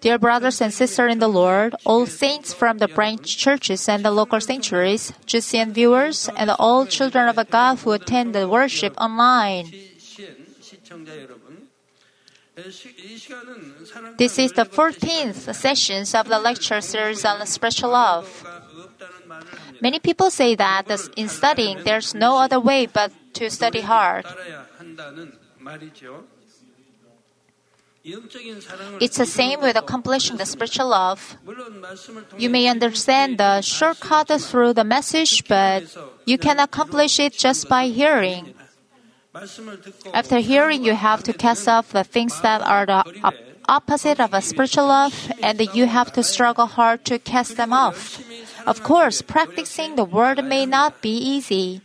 Dear brothers and sisters in the Lord, all saints from the branch churches and the local sanctuaries, GCN viewers, and all children of God who attend the worship online. This is the 14th session of the lecture series on spiritual love. Many people say that in studying, there's no other way but to study hard. It's the same with accomplishing the spiritual love. You may understand the shortcut through the message, but you can accomplish it just by hearing. After hearing, you have to cast off the things that are the opposite of a spiritual love, and you have to struggle hard to cast them off. Of course, practicing the word may not be easy.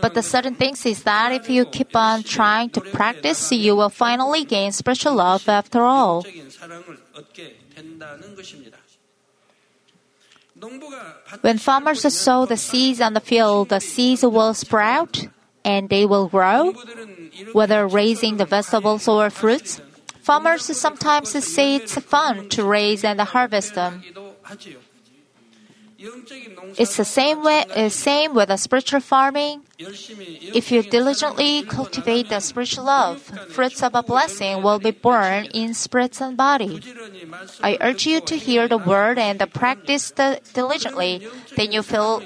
But the certain thing is that if you keep on trying to practice, you will finally gain spiritual love after all. When farmers sow the seeds on the field, the seeds will sprout and they will grow, whether raising the vegetables or fruits. Farmers sometimes say it's fun to raise and harvest them. It's the same way, uh, same with the spiritual farming. If you diligently cultivate the spiritual love, fruits of a blessing will be born in spirit and body. I urge you to hear the word and practice the diligently. Then you feel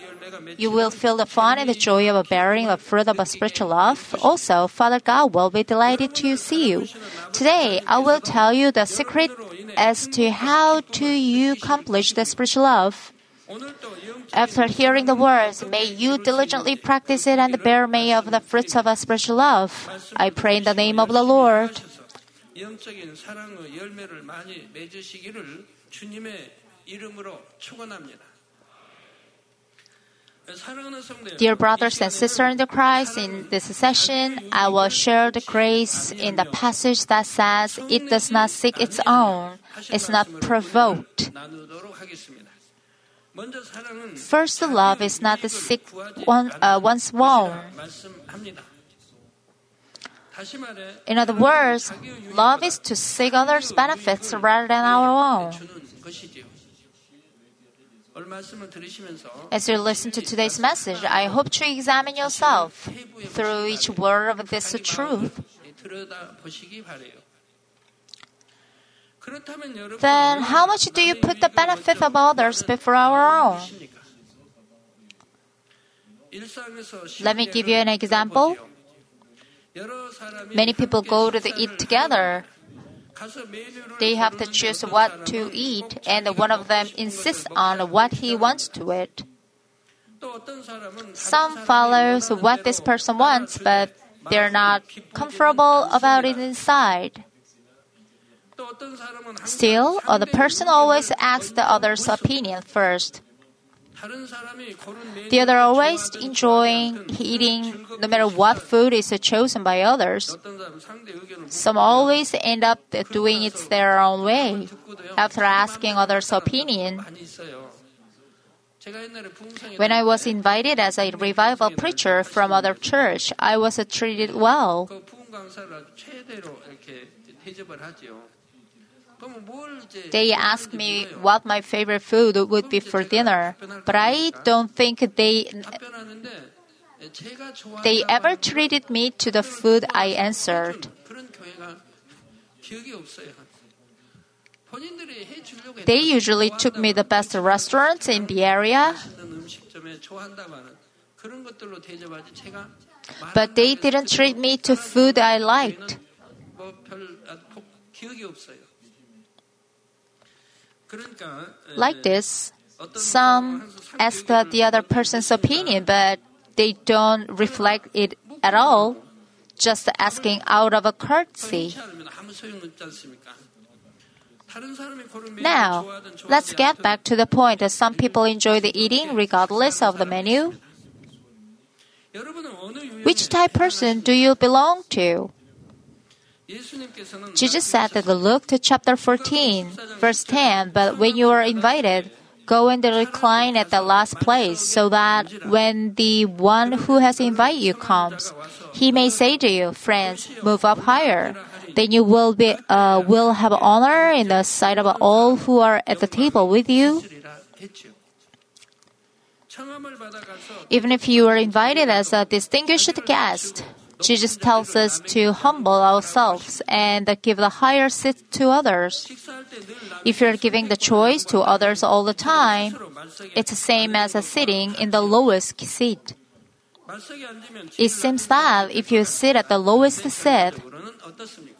you will feel the fun and the joy of bearing the fruit of a spiritual love. Also, Father God will be delighted to see you. Today, I will tell you the secret as to how to you accomplish the spiritual love. After hearing the words, may you diligently practice it and bear me of the fruits of a spiritual love. I pray in the name of the Lord. Dear brothers and sisters in the Christ, in this session, I will share the grace in the passage that says, It does not seek its own, it's not provoked. First love is not the sick one, uh, one's own. In other words, love is to seek others' benefits rather than our own. As you listen to today's message, I hope to examine yourself through each word of this truth then how much do you put the benefit of others before our own? Let me give you an example. Many people go to eat together. They have to choose what to eat, and one of them insists on what he wants to eat. Some follows what this person wants, but they're not comfortable about it inside. Still, the person always asks the other's opinion first. The other always enjoying eating no matter what food is chosen by others. Some always end up doing it their own way after asking others' opinion. When I was invited as a revival preacher from other church, I was treated well. They asked me what my favorite food would be for dinner, but I don't think they they ever treated me to the food I answered. They usually took me the best restaurants in the area. But they didn't treat me to food I liked. Like this, some ask the other person's opinion, but they don't reflect it at all, just asking out of a courtesy. Now, let's get back to the point that some people enjoy the eating regardless of the menu. Which type person do you belong to? Jesus said that look to chapter 14, verse 10, but when you are invited, go and recline at the last place so that when the one who has invited you comes, he may say to you, friends, move up higher. Then you will be, uh, will have honor in the sight of all who are at the table with you. Even if you are invited as a distinguished guest, Jesus tells us to humble ourselves and give the higher seat to others. If you're giving the choice to others all the time, it's the same as sitting in the lowest seat. It seems that if you sit at the lowest seat,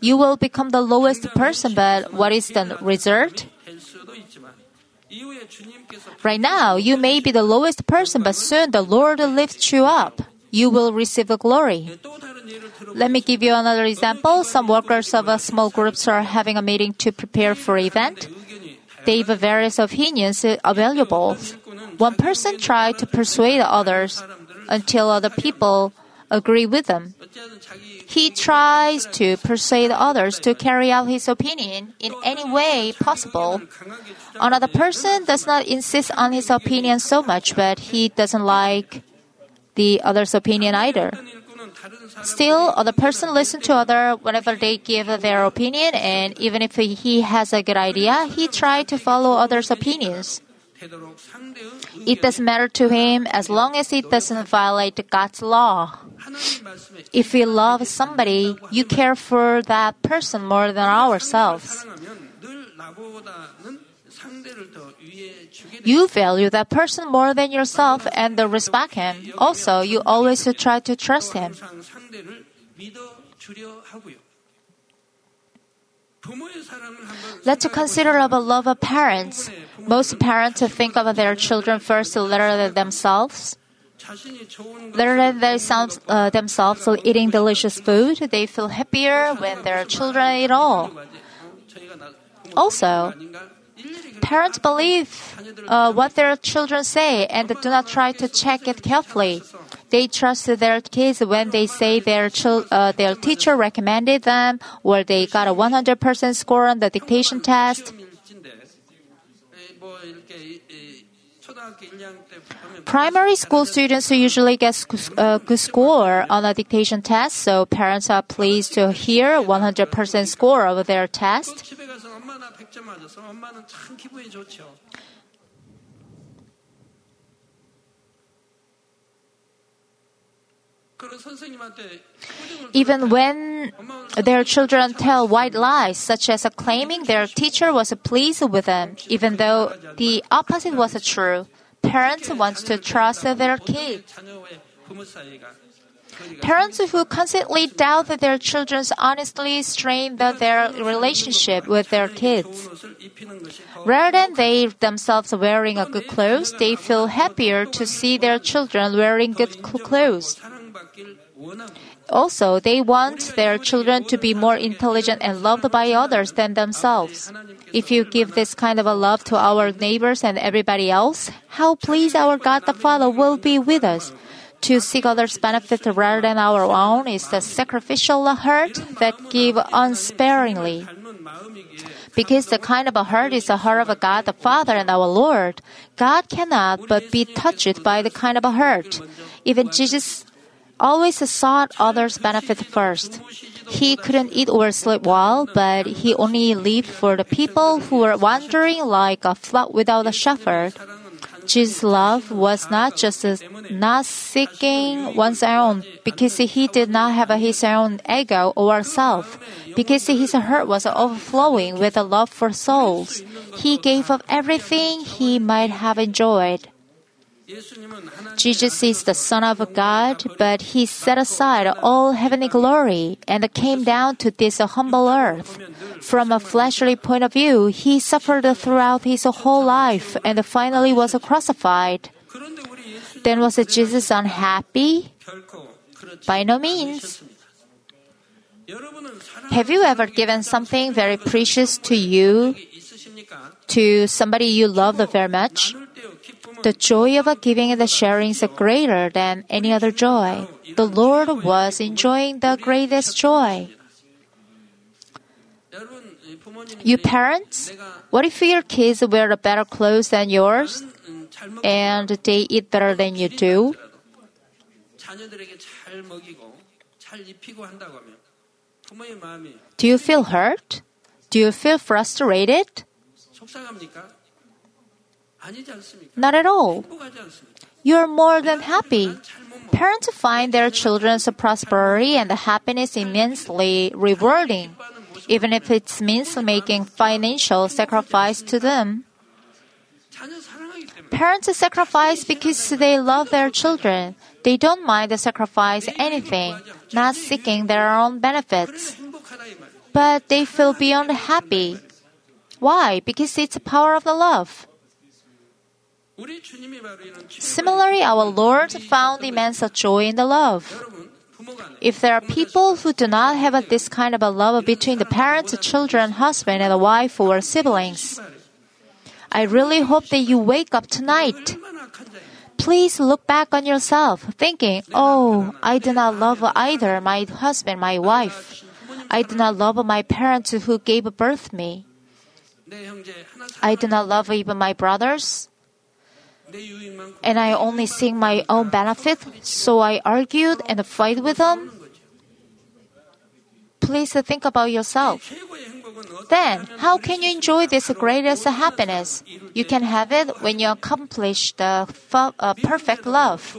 you will become the lowest person, but what is the result? Right now, you may be the lowest person, but soon the Lord lifts you up. You will receive glory. Let me give you another example. Some workers of a small groups are having a meeting to prepare for event. They have various opinions available. One person tried to persuade others until other people agree with them. He tries to persuade others to carry out his opinion in any way possible. Another person does not insist on his opinion so much, but he doesn't like the other's opinion either. Still, other person listen to other whenever they give their opinion, and even if he has a good idea, he try to follow others' opinions. It doesn't matter to him as long as it doesn't violate God's law. If we love somebody, you care for that person more than ourselves. You value that person more than yourself and respect him. Also, you always try to trust him. Let's consider about love of parents. Most parents think of their children first rather than themselves. Rather than themselves, uh, themselves eating delicious food, they feel happier when their children eat all. Also, parents believe uh, what their children say and do not try to check it carefully. They trust their kids when they say their chil- uh, their teacher recommended them or they got a 100% score on the dictation test. Primary school students usually get a uh, good score on a dictation test, so parents are pleased to hear 100% score of their test. Even when their children tell white lies, such as claiming their teacher was pleased with them, even though the opposite was true, parents want to trust their kids. Parents who constantly doubt their children's honestly strain their relationship with their kids. Rather than they themselves wearing a good clothes, they feel happier to see their children wearing good clothes. Also, they want their children to be more intelligent and loved by others than themselves. If you give this kind of a love to our neighbors and everybody else, how pleased our God the Father will be with us. To seek others' benefit rather than our own is the sacrificial heart that give unsparingly. Because the kind of a heart is the heart of a God the Father and our Lord, God cannot but be touched by the kind of a heart. Even Jesus always sought others' benefit first. He couldn't eat or sleep well, but he only lived for the people who were wandering like a flock without a shepherd. Jesus' love was not just not seeking one's own because he did not have his own ego or self, because his heart was overflowing with a love for souls. He gave up everything he might have enjoyed. Jesus is the Son of God, but he set aside all heavenly glory and came down to this humble earth. From a fleshly point of view, he suffered throughout his whole life and finally was crucified. Then was Jesus unhappy? By no means. Have you ever given something very precious to you, to somebody you love very much? The joy of giving and the sharing is greater than any other joy. The Lord was enjoying the greatest joy. You parents, what if your kids wear better clothes than yours and they eat better than you do? Do you feel hurt? Do you feel frustrated? Not at all. You are more than happy. Parents find their children's prosperity and happiness immensely rewarding, even if it means making financial sacrifice to them. Parents sacrifice because they love their children. They don't mind the sacrifice anything, not seeking their own benefits. But they feel beyond happy. Why? Because it's the power of the love. Similarly, our Lord found immense joy in the love. If there are people who do not have this kind of a love between the parents, children, husband, and wife or siblings, I really hope that you wake up tonight. Please look back on yourself, thinking, Oh, I do not love either my husband, my wife. I do not love my parents who gave birth me. I do not love even my brothers and I only seek my own benefit, so I argued and fight with them. Please think about yourself. Then, how can you enjoy this greatest happiness? You can have it when you accomplish the uh, perfect love.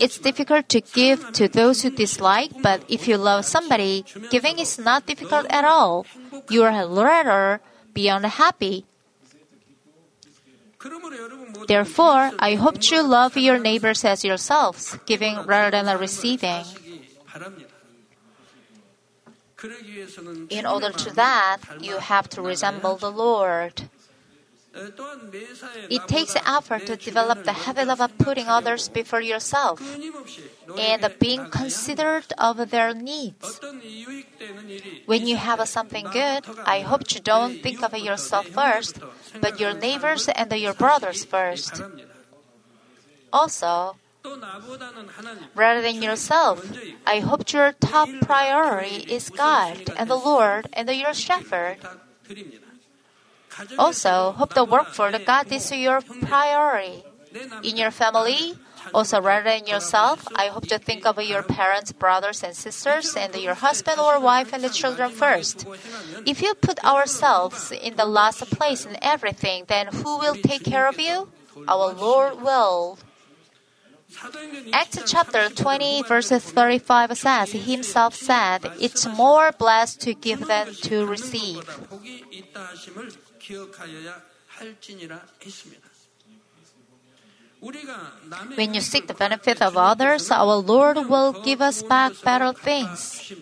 It's difficult to give to those who dislike, but if you love somebody, giving is not difficult at all. You are rather beyond happy. Therefore, I hope you love your neighbors as yourselves, giving rather than receiving. In order to that, you have to resemble the Lord. It takes effort to develop the habit of putting others before yourself and being considerate of their needs. When you have something good, I hope you don't think of yourself first, but your neighbors and your brothers first. Also, rather than yourself, I hope your top priority is God and the Lord and your shepherd. Also, hope the work for the God is your priority. In your family, also rather than yourself, I hope to think of your parents, brothers, and sisters, and your husband or wife and the children first. If you put ourselves in the last place in everything, then who will take care of you? Our Lord will. Acts chapter 20, verse 35 says, He himself said, It's more blessed to give than to receive. When you seek the benefit of others, our Lord will give us back better things,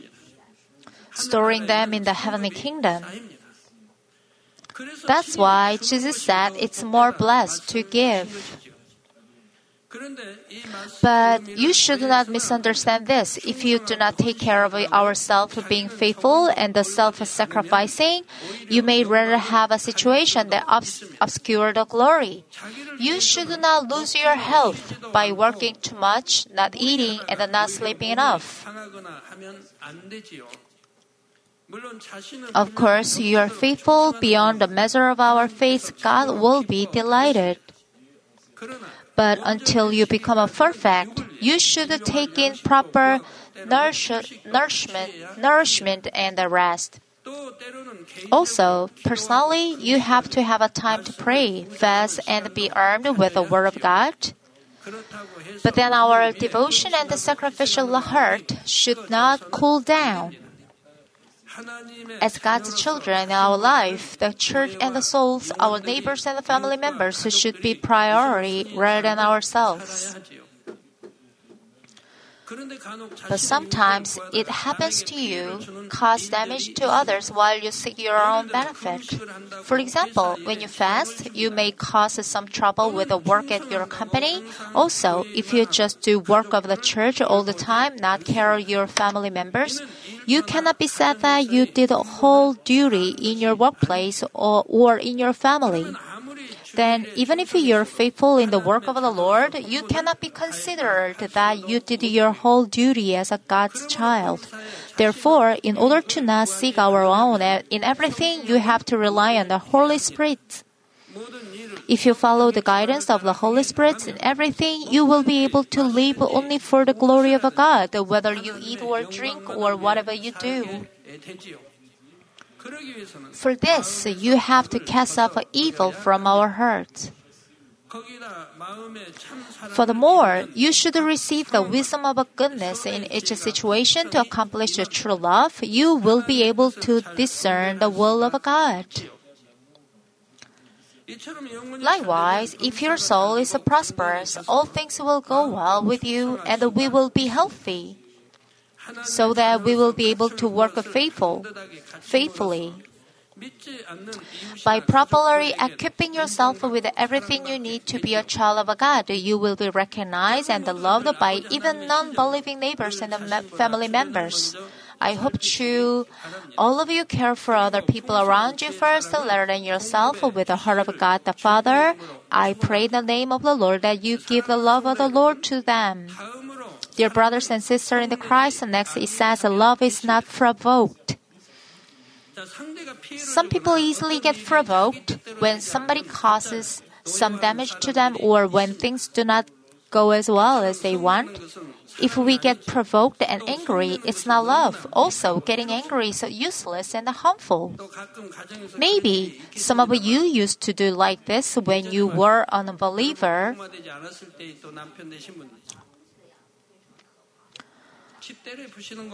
storing them in the heavenly kingdom. That's why Jesus said it's more blessed to give. But you should not misunderstand this. If you do not take care of ourselves being faithful and the self-sacrificing, you may rather have a situation that obs- obscures the glory. You should not lose your health by working too much, not eating, and not sleeping enough. Of course, you are faithful beyond the measure of our faith. God will be delighted. But until you become a perfect, you should take in proper nourishment, nourishment and the rest. Also, personally, you have to have a time to pray, fast, and be armed with the Word of God. But then our devotion and the sacrificial heart should not cool down. As God's children in our life, the church and the souls, our neighbors and the family members should be priority rather than ourselves. But sometimes it happens to you, cause damage to others while you seek your own benefit. For example, when you fast, you may cause some trouble with the work at your company. Also, if you just do work of the church all the time, not care your family members, you cannot be said that you did a whole duty in your workplace or, or in your family then even if you're faithful in the work of the Lord, you cannot be considered that you did your whole duty as a God's child. Therefore, in order to not seek our own eh, in everything, you have to rely on the Holy Spirit. If you follow the guidance of the Holy Spirit in everything, you will be able to live only for the glory of God, whether you eat or drink or whatever you do. For this, you have to cast off evil from our hearts. Furthermore, you should receive the wisdom of goodness in each situation to accomplish your true love. You will be able to discern the will of God. Likewise, if your soul is prosperous, all things will go well with you and we will be healthy, so that we will be able to work faithful, faithfully. By properly equipping yourself with everything you need to be a child of God, you will be recognized and loved by even non believing neighbors and family members. I hope you, all of you care for other people around you first, rather than yourself with the heart of God the Father. I pray in the name of the Lord that you give the love of the Lord to them. Dear brothers and sisters in the Christ, next it says love is not provoked. Some people easily get provoked when somebody causes some damage to them or when things do not go as well as they want. If we get provoked and angry, it's not love. Also, getting angry is useless and harmful. Maybe some of you used to do like this when you were an unbeliever.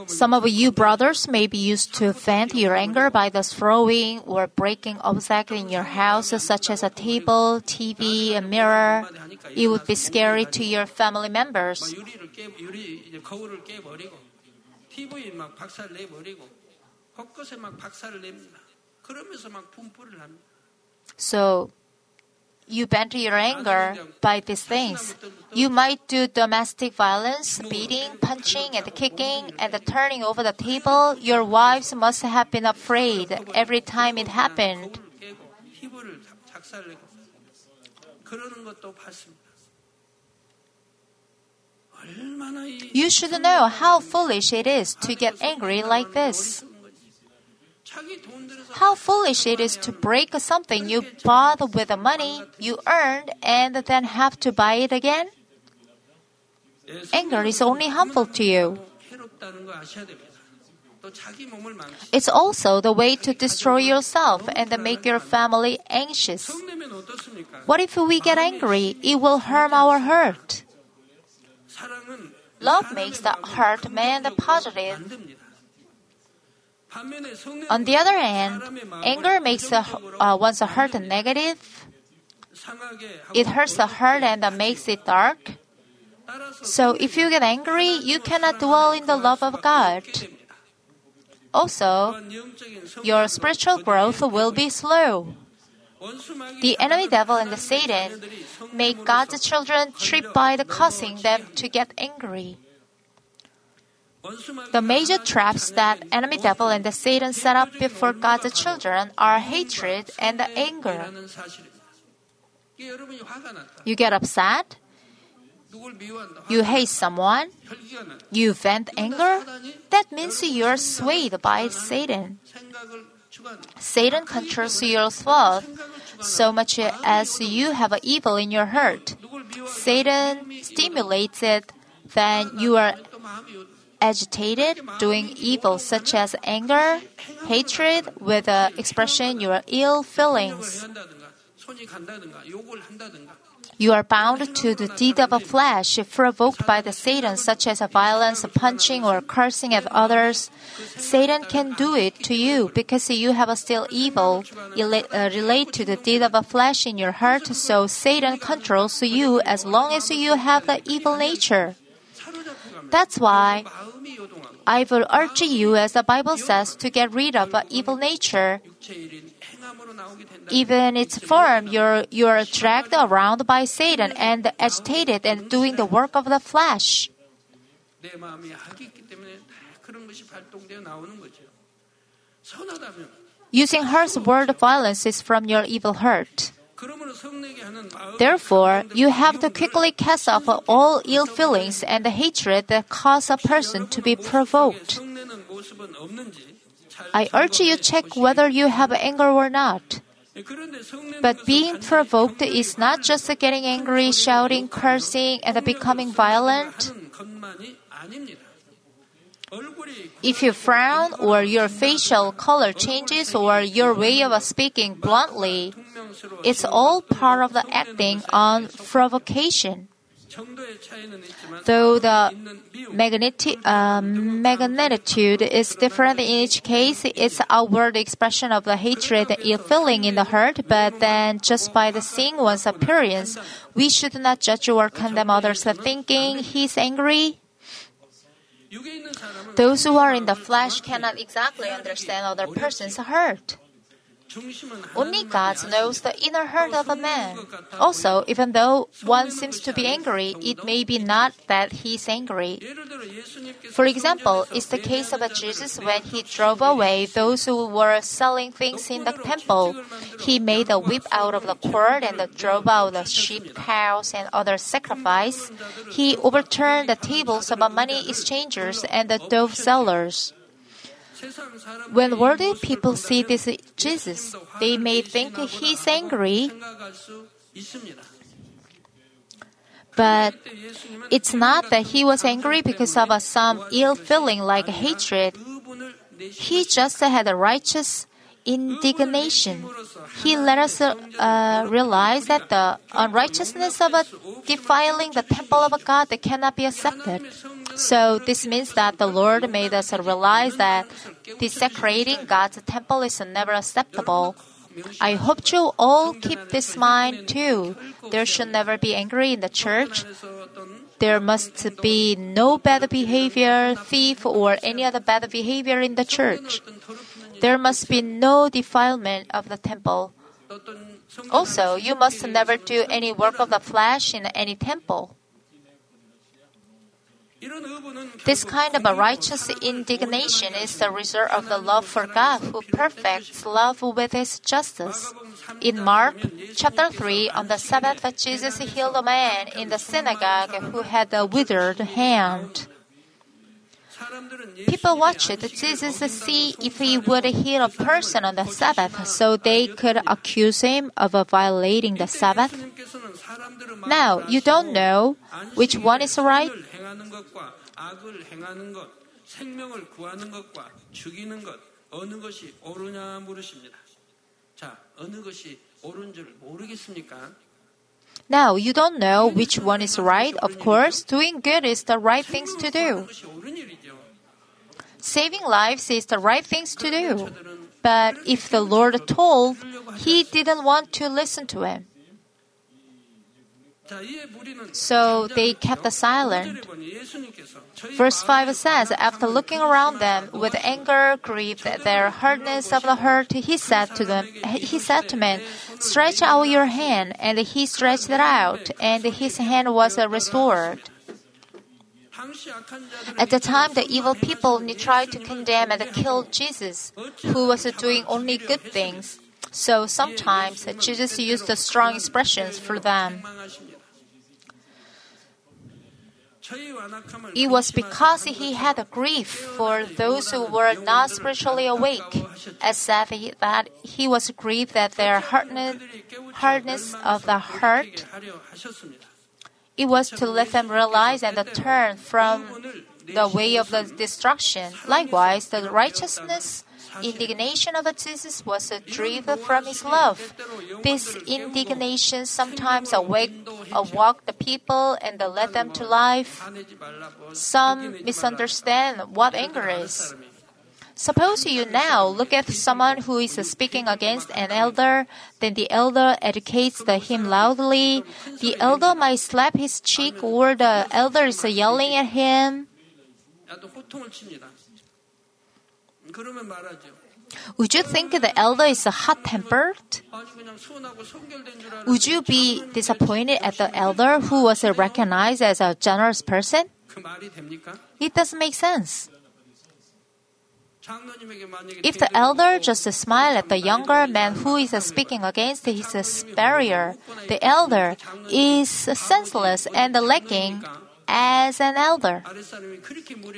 Some of you brothers may be used to vent your anger by the throwing or breaking objects in your house, such as a table, TV, a mirror. It would be scary to your family members. So, you vent your anger by these things. You might do domestic violence, beating, punching, and kicking, and turning over the table. Your wives must have been afraid every time it happened. You should know how foolish it is to get angry like this. How foolish it is to break something you bought with the money you earned and then have to buy it again. Anger is only harmful to you. It's also the way to destroy yourself and make your family anxious. What if we get angry? It will harm our heart. Love makes the heart mend positive. On the other hand, anger makes a, uh, one's heart negative. It hurts the heart and makes it dark. So if you get angry, you cannot dwell in the love of God. Also, your spiritual growth will be slow. The enemy devil and the Satan make God's children trip by the causing them to get angry. The major traps that enemy devil and the Satan set up before God's children are hatred and anger. You get upset, you hate someone, you vent anger, that means you're swayed by Satan. Satan controls your thought so much as you have evil in your heart. Satan stimulates it, then you are agitated, doing evil such as anger, hatred, with the expression your ill feelings. You are bound to the deed of a flesh provoked by the Satan, such as violence, punching, or cursing at others. Satan can do it to you because you have a still evil uh, relate to the deed of a flesh in your heart. So Satan controls you as long as you have the evil nature. That's why I will urge you, as the Bible says, to get rid of evil nature. Even its form, you're, you're dragged around by Satan and agitated and doing the work of the flesh. Using harsh word violence is from your evil heart. Therefore, you have to quickly cast off all ill feelings and the hatred that cause a person to be provoked. I urge you to check whether you have anger or not. But being provoked is not just getting angry, shouting, cursing, and becoming violent. If you frown or your facial color changes or your way of speaking bluntly, it's all part of the acting on provocation. Though the magnitude, uh, um, magnitude is different in each case, it's outward expression of the hatred and ill feeling in the heart, but then just by the seeing one's appearance, we should not judge or condemn others for thinking he's angry. Those who are in the flesh cannot exactly understand other person's hurt. Only God knows the inner heart of a man. Also, even though one seems to be angry, it may be not that he is angry. For example, it's the case of Jesus when he drove away those who were selling things in the temple. He made a whip out of the cord and drove out the sheep, cows, and other sacrifice. He overturned the tables of money exchangers and the dove sellers. When worldly people see this Jesus, they may think he's angry. But it's not that he was angry because of some ill feeling like hatred. He just had a righteous indignation. He let us uh, realize that the unrighteousness of defiling the temple of God cannot be accepted. So this means that the Lord made us realize that desecrating God's temple is never acceptable. I hope you all keep this mind too. There should never be anger in the church. There must be no bad behavior, thief, or any other bad behavior in the church. There must be no defilement of the temple. Also, you must never do any work of the flesh in any temple. This kind of a righteous indignation is the result of the love for God who perfects love with his justice. In Mark chapter 3, on the Sabbath, Jesus healed a man in the synagogue who had a withered hand. People watched Jesus see if he would heal a person on the Sabbath so they could accuse him of violating the Sabbath. Now, you don't know which one is right 악을 행하는 것과 악을 행하는 것, 생명을 구하는 것과 죽이는 것 어느 것이 옳으냐 물으십니다. 자, 어느 것이 옳은 줄 모르겠습니까? Now, you don't know which one is right. Of course, doing good is the right things to do. 구하는 것이 옳은 일이죠. Saving lives is the right things to do. But if the Lord told, he didn't want to listen to him. So they kept silent. Verse 5 says, After looking around them with anger, grief at their hardness of the heart, he said to them, he said to men, Stretch out your hand, and he stretched it out, and his hand was restored. At the time, the evil people tried to condemn and kill Jesus, who was doing only good things. So sometimes Jesus used strong expressions for them. It was because he had a grief for those who were not spiritually awake, as that he was grieved at their hardness, hardness of the heart. It was to let them realize and turn from the way of the destruction. Likewise, the righteousness indignation of Jesus was a driven from his love. This indignation sometimes awake, uh, awoke the people and led them to life. Some misunderstand what anger is. Suppose you now look at someone who is speaking against an elder, then the elder educates the him loudly. The elder might slap his cheek or the elder is yelling at him. Would you think the elder is hot tempered? Would you be disappointed at the elder who was recognized as a generous person? It doesn't make sense. If the elder just smiled at the younger man who is speaking against his superior, the elder is senseless and lacking as an elder.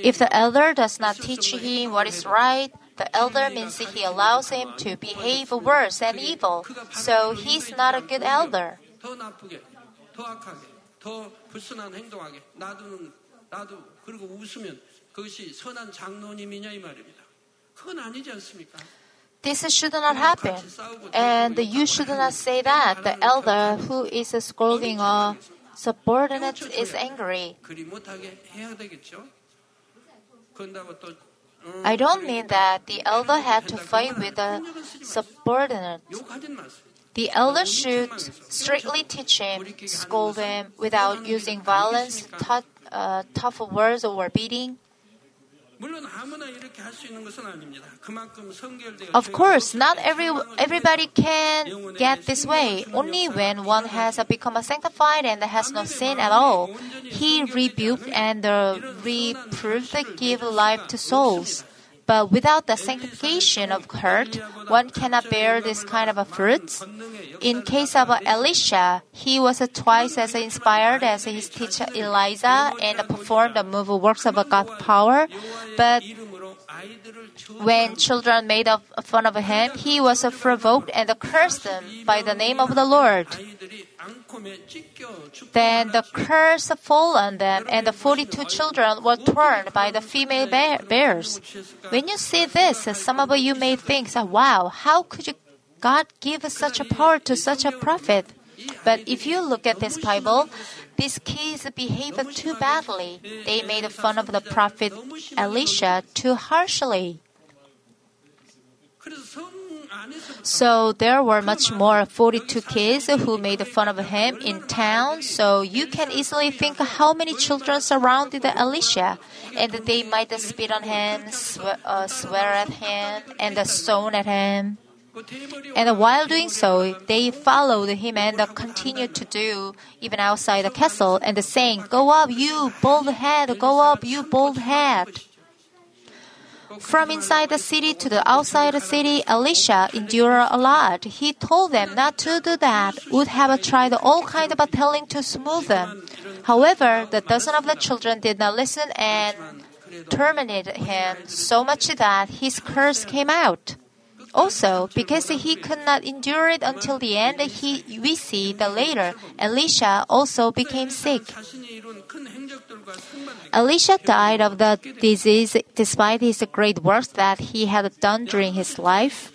If the elder does not teach him what is right, the elder means he allows him to behave worse and evil, so he's not a good elder. This should not happen. And you should not say that the elder who is scolding or subordinate is angry. I don't mean that the elder had to fight with the subordinate. The elder should strictly teach him, scold him without using violence, tough, uh, tough words or beating. Of course, not every everybody can get this way. Only when one has become sanctified and has no sin at all, he rebuked and uh, reproved give life to souls. But without the sanctification of heart, one cannot bear this kind of a fruits. In case of Elisha, he was twice as inspired as his teacher Elijah and performed the move works of God's power, but when children made fun of him, he was provoked and cursed them by the name of the Lord. Then the curse fell on them, and the 42 children were torn by the female bears. When you see this, some of you may think, wow, how could you, God give such a power to such a prophet? But if you look at this Bible, these kids behaved too badly. They made fun of the prophet Elisha too harshly. So there were much more 42 kids who made fun of him in town. So you can easily think how many children surrounded Elisha, and they might spit on him, swear, uh, swear at him, and stone at him. And while doing so, they followed him and continued to do even outside the castle and saying, Go up, you bald head! Go up, you bald head! From inside the city to the outside the city, Elisha endured a lot. He told them not to do that, would have tried all kinds of telling to smooth them. However, the dozen of the children did not listen and terminated him so much that his curse came out. Also, because he could not endure it until the end, he, we see that later, Elisha also became sick. Elisha died of the disease despite his great works that he had done during his life.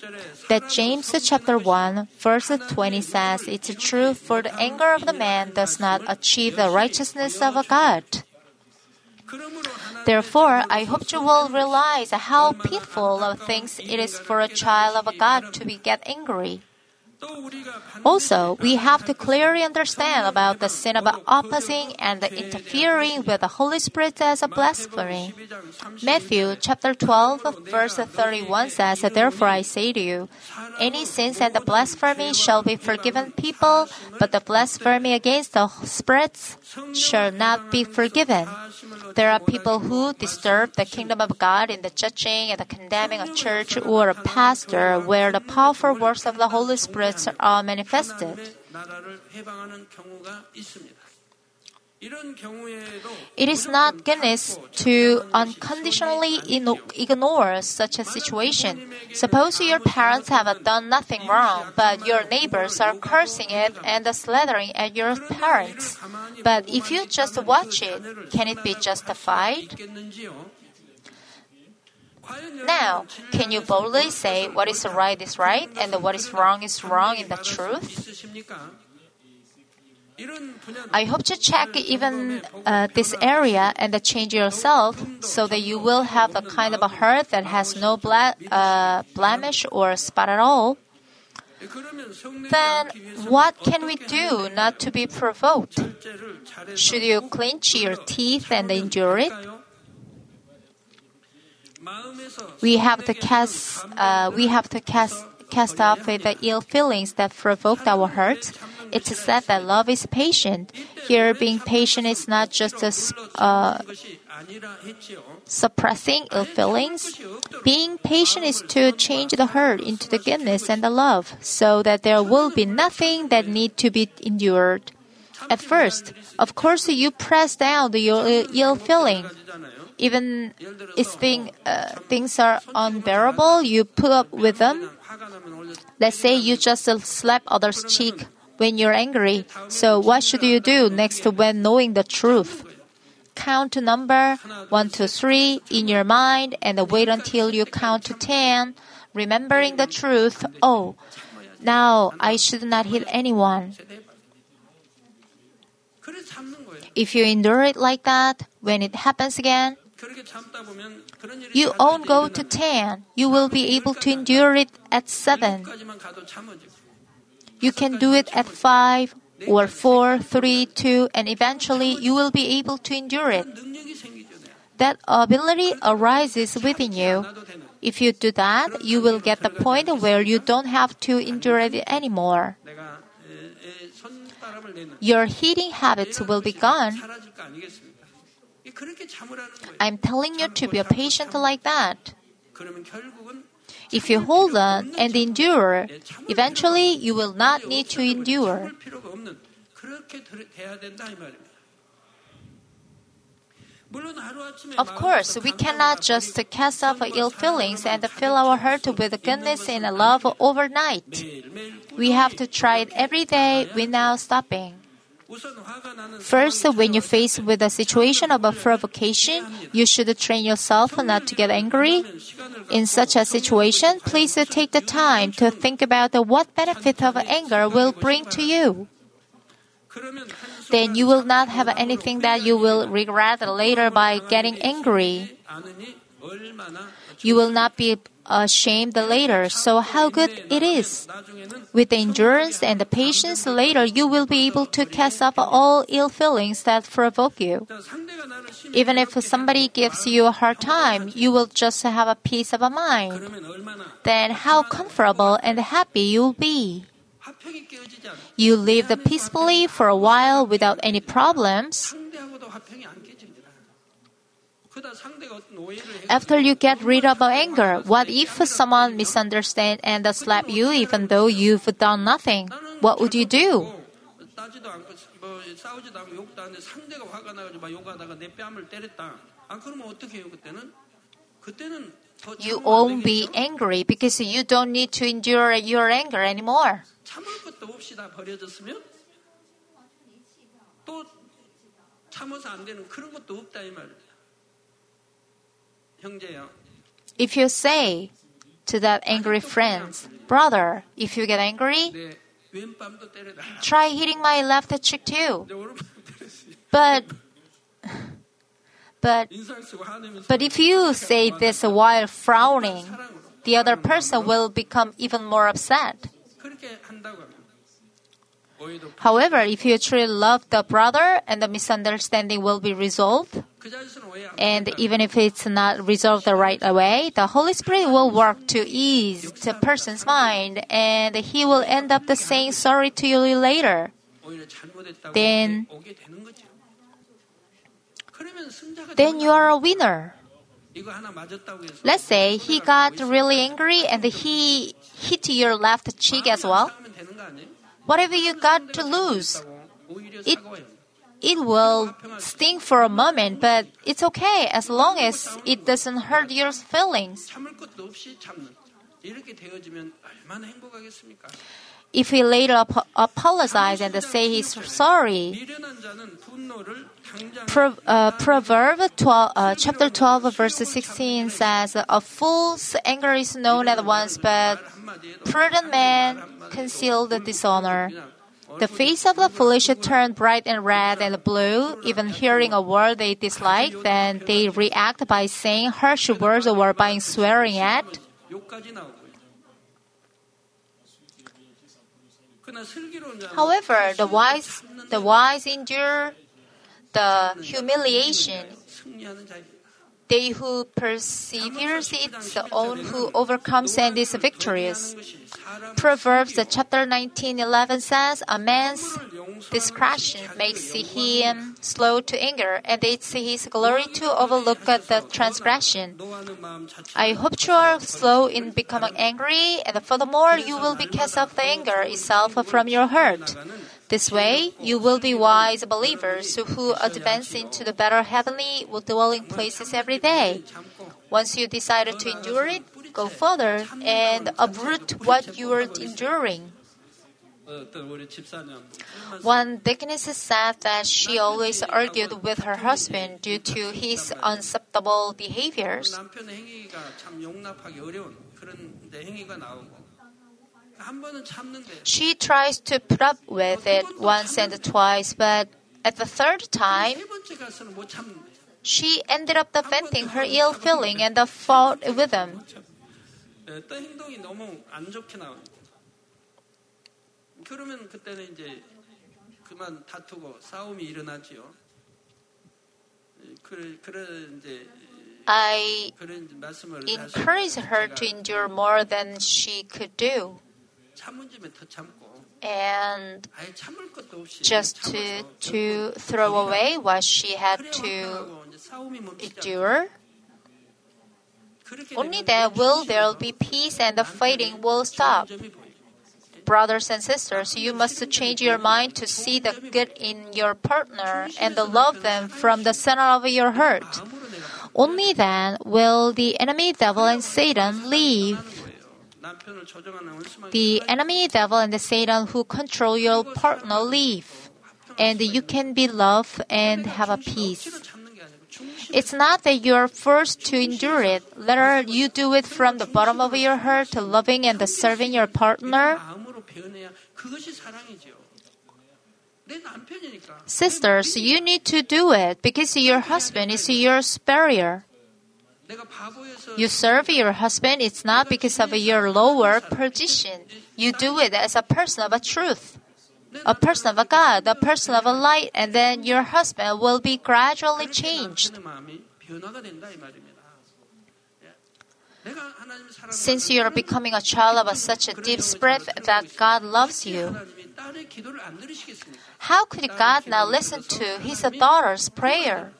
That James chapter 1, verse 20 says, It's true, for the anger of the man does not achieve the righteousness of a God. Therefore, I hope you will realize how pitiful of things it is for a child of God to be get angry. Also, we have to clearly understand about the sin of opposing and interfering with the Holy Spirit as a blasphemy. Matthew chapter 12, verse 31 says, Therefore I say to you, any sins and the blasphemy shall be forgiven people, but the blasphemy against the spirits shall not be forgiven. There are people who disturb the kingdom of God in the judging and the condemning of church or a pastor where the powerful works of the Holy Spirit spirits are manifested. It is not goodness to unconditionally ignore such a situation. Suppose your parents have done nothing wrong, but your neighbors are cursing it and slandering at your parents. But if you just watch it, can it be justified? Now, can you boldly say what is right is right and what is wrong is wrong in the truth? I hope to check even uh, this area and change yourself so that you will have a kind of a heart that has no ble- uh, blemish or spot at all. Then what can we do not to be provoked? Should you clench your teeth and endure it? We have to cast, uh, we have to cast, cast off the ill feelings that provoked our hurt. It's said that love is patient. Here, being patient is not just a, uh, suppressing ill feelings. Being patient is to change the hurt into the goodness and the love, so that there will be nothing that need to be endured. At first, of course, you press down your ill feeling even if thing, uh, things are unbearable, you put up with them. Let's say you just uh, slap others' cheek when you're angry. So what should you do next when knowing the truth? Count to number 1 to 3 in your mind and wait until you count to 10, remembering the truth. Oh, now I should not hit anyone. If you endure it like that, when it happens again, you won't go to 10, you will be able to endure it at 7. You can do it at 5 or 4, 3, 2, and eventually you will be able to endure it. That ability arises within you. If you do that, you will get the point where you don't have to endure it anymore. Your heating habits will be gone. I'm telling you to be a patient like that. If you hold on and endure, eventually you will not need to endure. Of course, we cannot just cast off ill feelings and fill our heart with goodness and love overnight. We have to try it every day without stopping. First, when you're faced with a situation of a provocation, you should train yourself not to get angry. In such a situation, please take the time to think about what benefit of anger will bring to you. Then you will not have anything that you will regret later by getting angry. You will not be uh, ashamed later. So, how good it is! With the endurance and the patience later, you will be able to cast off all ill feelings that provoke you. Even if somebody gives you a hard time, you will just have a peace of mind. Then, how comfortable and happy you'll be! You live peacefully for a while without any problems. After you get rid of anger, what if someone misunderstands and slap you even though you've done nothing? What would you do? You won't be angry because you don't need to endure your anger anymore. If you say to that angry friends, brother, if you get angry, try hitting my left cheek too. But but but if you say this while frowning, the other person will become even more upset. However, if you truly love the brother and the misunderstanding will be resolved, and even if it's not resolved the right away, the Holy Spirit will work to ease the person's mind and he will end up the saying sorry to you later. Then, then you are a winner. Let's say he got really angry and he hit your left cheek as well. Whatever you got to lose, it it will sting for a moment, but it's okay as long as it doesn't hurt your feelings. If he later ap- apologizes and say he's sorry, Pro, uh, Proverb 12, uh, chapter 12, verse 16 says, A fool's anger is known at once, but prudent man conceals the dishonor. The face of the foolish turn bright and red and blue. Even hearing a word they dislike, then they react by saying harsh words or by swearing at. However, the wise, the wise endure the humiliation. They who perseveres it's the one who overcomes and is victorious. Proverbs chapter 19, 11 says, A man's discretion makes him slow to anger, and it's his glory to overlook the transgression. I hope you are slow in becoming angry, and furthermore, you will be cast off the anger itself from your heart. This way, you will be wise believers who advance into the better heavenly dwelling places every day. Once you decide to endure it, go further and uproot what you are enduring. One deaconess said that she always argued with her husband due to his unacceptable behaviors. She tries to put up with it once and twice, but at the third time, she ended up venting her ill feeling and the fault with him. 어떤 행동이 너무 안 좋게 나옵니다. 그러면 그때는 이제 그만 다투고 싸움이 일어나지요. 그래 그래 이제 I 그런 말씀을 encouraged her to endure more than she could do, 참은지면 더 참고 and 아예 참을 것도 없이 just to 참아서 to throw away what she had 그래 to 하고 이제 싸움이 멈추지 않고 endure. Only then will there be peace and the fighting will stop. Brothers and sisters, you must change your mind to see the good in your partner and love them from the center of your heart. Only then will the enemy devil and Satan leave. The enemy devil and the Satan who control your partner leave, and you can be loved and have a peace. It's not that you are forced to endure it. Rather, you do it from the bottom of your heart, loving and serving your partner. Sisters, you need to do it because your husband is your superior. You serve your husband, it's not because of your lower position. You do it as a person of a truth a person of a God, a person of a light, and then your husband will be gradually changed. Since you are becoming a child of a such a deep spirit that God loves you, how could God now listen to his daughter's prayer?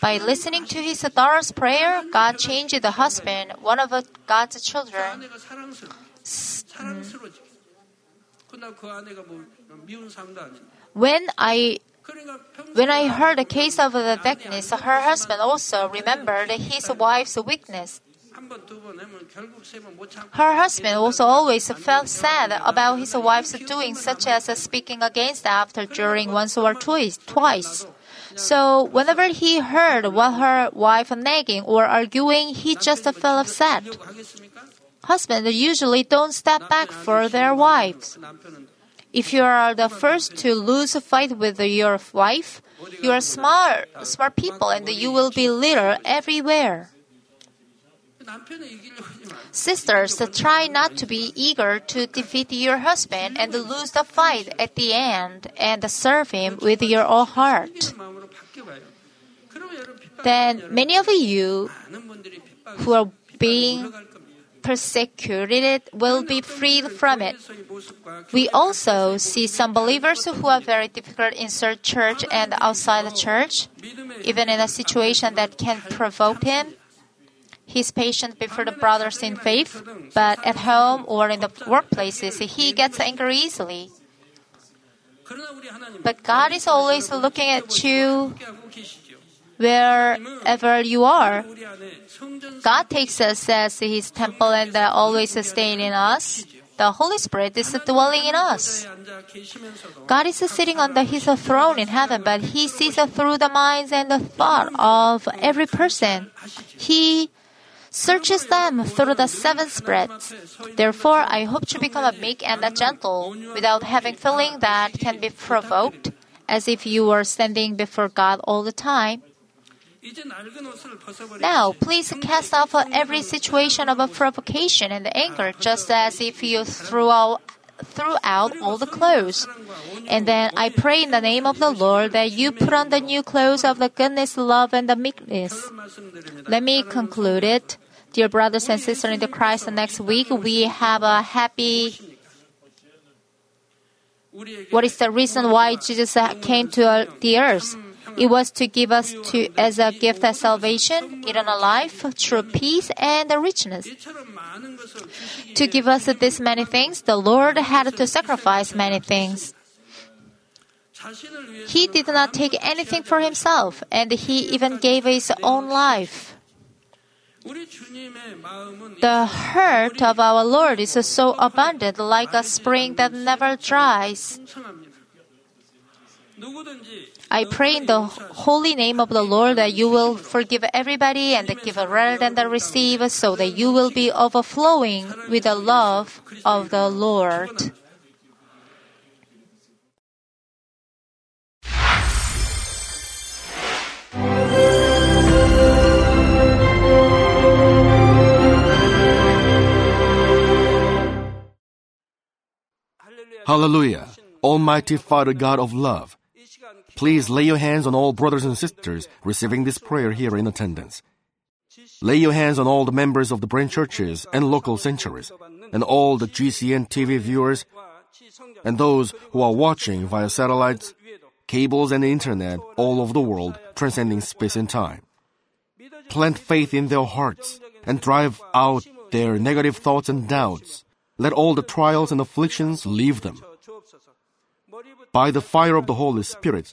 By listening to his daughter's prayer, God changed the husband, one of God's children. Mm. When I when I heard the case of the deaconess, her husband also remembered his wife's weakness. Her husband also always felt sad about his wife's doings, such as speaking against after during once or twice. So, whenever he heard what her wife nagging or arguing, he just felt upset husbands usually don't step back for their wives. If you are the first to lose a fight with your wife, you are smart, smart people, and you will be leader everywhere. Sisters, try not to be eager to defeat your husband and lose the fight at the end and serve him with your all heart. Then many of you who are being persecuted will be freed from it. We also see some believers who are very difficult inside church and outside the church, even in a situation that can provoke him. He's patient before the brothers in faith, but at home or in the workplaces, he gets angry easily. But God is always looking at you wherever you are. God takes us as His temple and always sustain in us. The Holy Spirit is dwelling in us. God is sitting on the, His throne in heaven, but He sees through the minds and the thought of every person. He searches them through the seven spirits. Therefore, I hope to become a meek and a gentle, without having feeling that can be provoked, as if you were standing before God all the time. Now, please cast off every situation of provocation and anger, just as if you threw out threw out all the clothes. And then I pray in the name of the Lord that you put on the new clothes of the goodness, love, and the meekness. Let me conclude it. Dear brothers and sisters in the Christ, next week we have a happy. What is the reason why Jesus came to the earth? It was to give us to as a gift of salvation, eternal life, true peace, and richness. To give us these many things, the Lord had to sacrifice many things. He did not take anything for himself, and he even gave his own life. The heart of our Lord is so abundant, like a spring that never dries. I pray in the holy name of the Lord that you will forgive everybody and give rather than the receive, so that you will be overflowing with the love of the Lord. Hallelujah! Almighty Father God of love please lay your hands on all brothers and sisters receiving this prayer here in attendance. Lay your hands on all the members of the branch churches and local sanctuaries, and all the GCN TV viewers, and those who are watching via satellites, cables, and internet all over the world, transcending space and time. Plant faith in their hearts and drive out their negative thoughts and doubts. Let all the trials and afflictions leave them. By the fire of the Holy Spirit,